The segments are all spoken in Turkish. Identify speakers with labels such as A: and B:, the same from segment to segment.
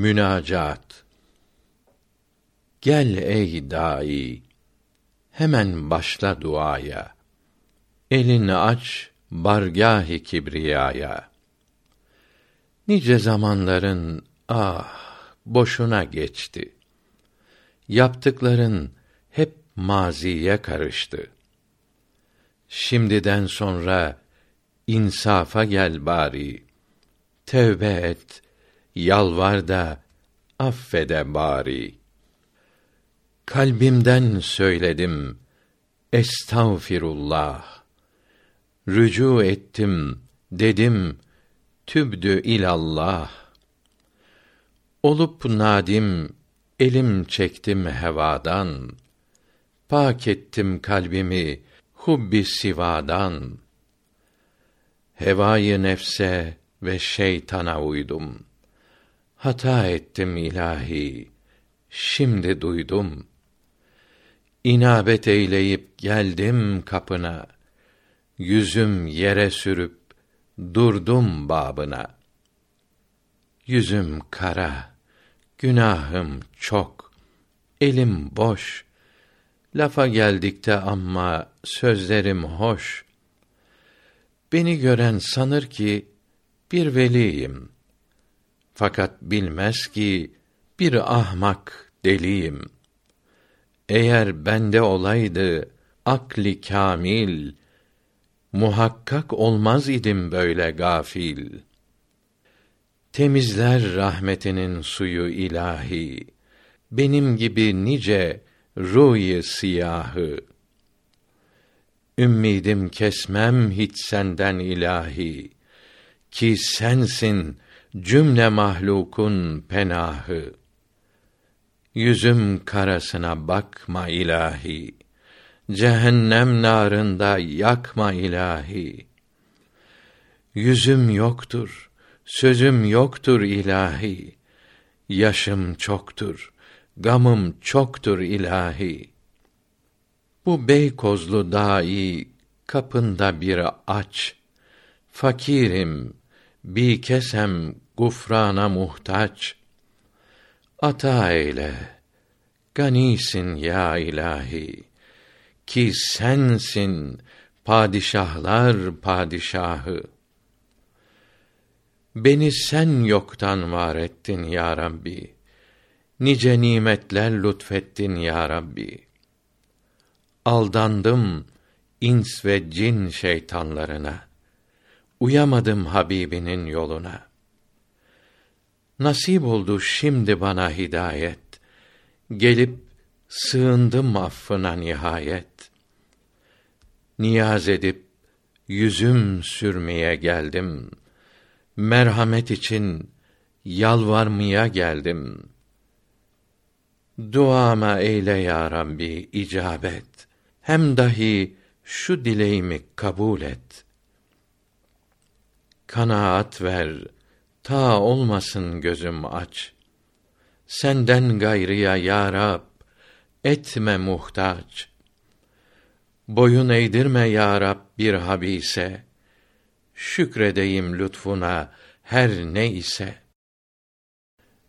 A: Münacat Gel ey dâi, hemen başla duaya. Elini aç bargâh-ı kibriyaya. Nice zamanların ah boşuna geçti. Yaptıkların hep maziye karıştı. Şimdiden sonra insafa gel bari. Tevbe et, yalvar da affede bari. Kalbimden söyledim Estağfirullah. Rücu ettim, dedim tübdü ilallah. Olup nadim, elim çektim hevadan. Pak ettim kalbimi hubbi sivadan. Hevayı nefse ve şeytana uydum. Hata ettim ilahi, şimdi duydum. İnabet eyleyip geldim kapına. Yüzüm yere sürüp durdum babına. Yüzüm kara, günahım çok, elim boş. Lafa geldikte amma sözlerim hoş. Beni gören sanır ki bir veliyim. Fakat bilmez ki bir ahmak deliyim. Eğer bende olaydı akli kamil, muhakkak olmaz idim böyle gafil. Temizler rahmetinin suyu ilahi, benim gibi nice ruyu siyahı. Ümmidim kesmem hiç senden ilahi ki sensin cümle mahlukun penahı. Yüzüm karasına bakma ilahi. Cehennem narında yakma ilahi. Yüzüm yoktur, sözüm yoktur ilahi. Yaşım çoktur, gamım çoktur ilahi. Bu Beykozlu dahi kapında bir aç. Fakirim, bi kesem gufrana muhtaç. Ata eyle, ganisin ya ilahi, ki sensin padişahlar padişahı. Beni sen yoktan var ettin ya Rabbi. Nice nimetler lütfettin ya Rabbi. Aldandım ins ve cin şeytanlarına. Uyamadım Habibinin yoluna. Nasip oldu şimdi bana hidayet. Gelip sığındım affına nihayet. Niyaz edip yüzüm sürmeye geldim. Merhamet için yalvarmaya geldim. Duama eyle ya Rabbi icabet. Hem dahi şu dileğimi kabul et. Kanaat ver, ta olmasın gözüm aç. Senden gayrıya ya Rab, etme muhtaç. Boyun eğdirme ya Rab bir habise. Şükredeyim lütfuna her ne ise.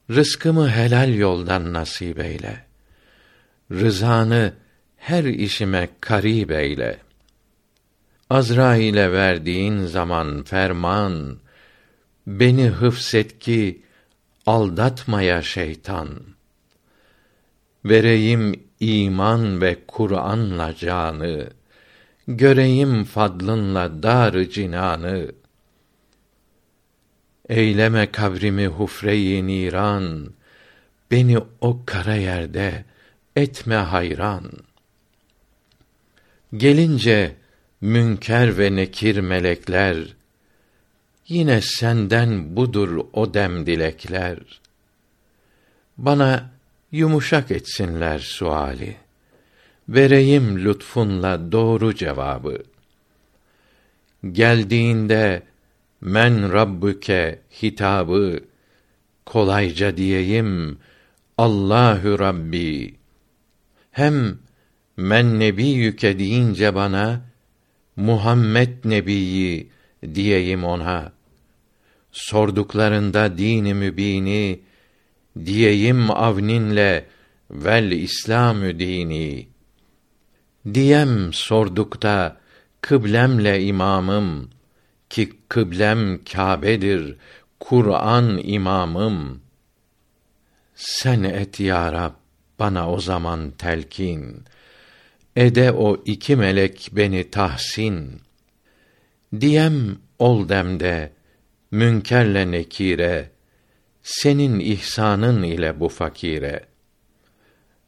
A: Rızkımı helal yoldan nasip eyle. Rızanı her işime karib eyle. Azrail'e verdiğin zaman ferman, beni hıfset ki aldatmaya şeytan. Vereyim iman ve Kur'anla canı, göreyim fadlınla dar cinanı. Eyleme kabrimi hufreyi niran, beni o kara yerde etme hayran. Gelince münker ve nekir melekler yine senden budur o dem dilekler. Bana yumuşak etsinler suali. Vereyim lütfunla doğru cevabı. Geldiğinde men Rabbüke hitabı kolayca diyeyim Allahü Rabbi. Hem men nebiyyüke deyince bana Muhammed Nebiyi diyeyim ona. Sorduklarında dini mübini diyeyim avninle vel İslamü dini. Diyem sordukta kıblemle imamım ki kıblem Kâbe'dir, Kur'an imamım. Sen et ya Rab bana o zaman telkin. Ede o iki melek beni tahsin. Diyem ol demde münkerle nekire senin ihsanın ile bu fakire.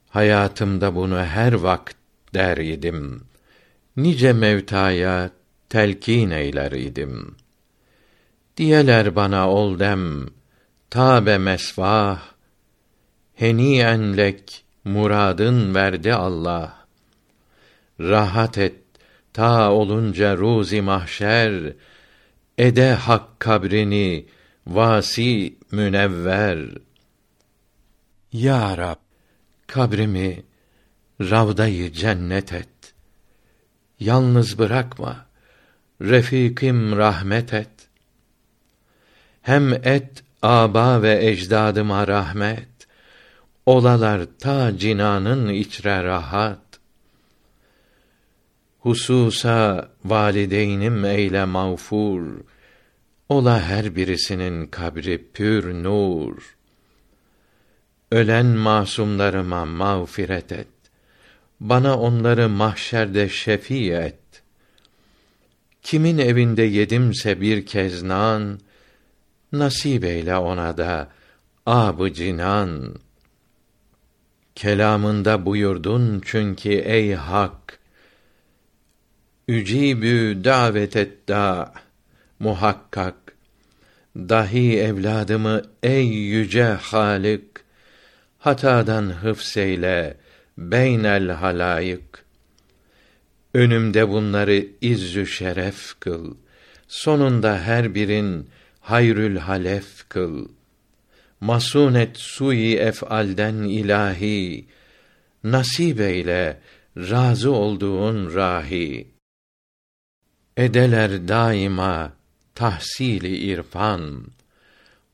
A: Hayatımda bunu her vakt der idim. Nice mevtaya telkin eyler idim. Diyeler bana ol dem tabe mesvah heniyen lek muradın verdi Allah rahat et. Ta olunca ruzi mahşer. Ede hak kabrini. Vasi münevver. Ya rab kabrimi ravdayı cennet et. Yalnız bırakma refikim rahmet et. Hem et aba ve ecdadıma rahmet. Olalar ta cinanın içre rahat hususa valideynim eyle mağfur. Ola her birisinin kabri pür nur. Ölen masumlarıma mağfiret et. Bana onları mahşerde şefî et. Kimin evinde yedimse bir kez nan nasip eyle ona da abı cinan. Kelamında buyurdun çünkü ey hak Ücibü davet et da muhakkak. Dahi evladımı ey yüce Halik hatadan hıfseyle beynel halayık. Önümde bunları izzü şeref kıl sonunda her birin hayrül halef kıl. Masunet sui ef'alden ilahi nasip eyle razı olduğun rahi edeler daima tahsili irfan.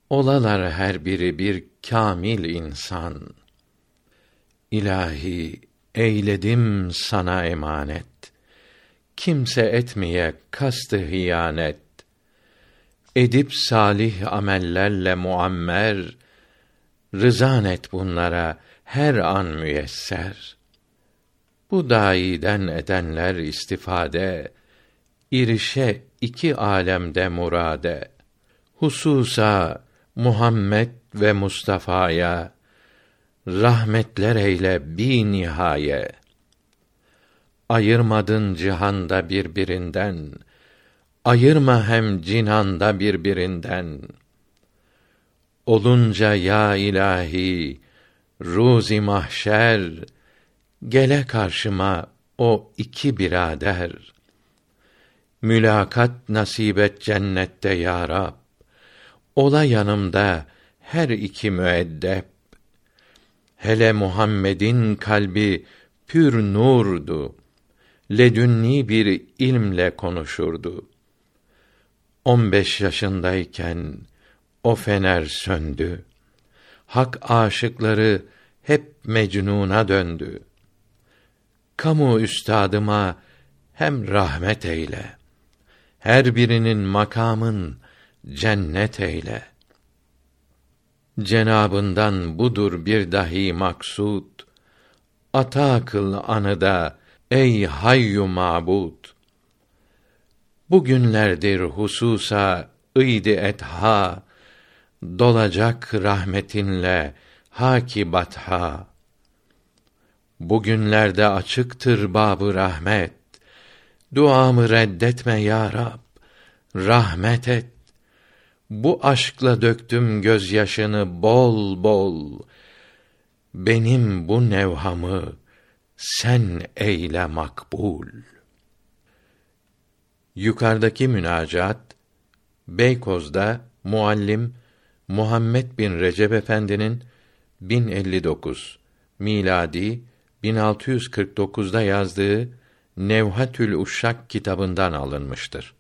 A: Olalar her biri bir kamil insan. İlahi eyledim sana emanet. Kimse etmeye kastı hiyanet. Edip salih amellerle muammer. Rızan et bunlara her an müyesser. Bu daiden edenler istifade irişe iki alemde murade. Hususa Muhammed ve Mustafa'ya rahmetler eyle bi nihaye ayırmadın cihanda birbirinden ayırma hem cinanda birbirinden. Olunca ya ilahi ruzi mahşer gele karşıma o iki birader mülakat nasibet cennette ya Rab. Ola yanımda her iki müeddep. Hele Muhammed'in kalbi pür nurdu. Ledünni bir ilmle konuşurdu. On beş yaşındayken o fener söndü. Hak aşıkları hep mecnuna döndü. Kamu üstadıma hem rahmet eyle her birinin makamın cennet eyle. Cenabından budur bir dahi maksud. Ata kıl anıda ey hayyu mabud. Bugünlerdir hususa ıydı etha dolacak rahmetinle haki batha. Bugünlerde açıktır babı rahmet Duamı reddetme ya Rab. Rahmet et. Bu aşkla döktüm gözyaşını bol bol. Benim bu nevhamı sen eyle makbul. Yukarıdaki münacat Beykoz'da muallim Muhammed bin Recep Efendi'nin 1059 miladi 1649'da yazdığı Nevhatül Uşşak kitabından alınmıştır.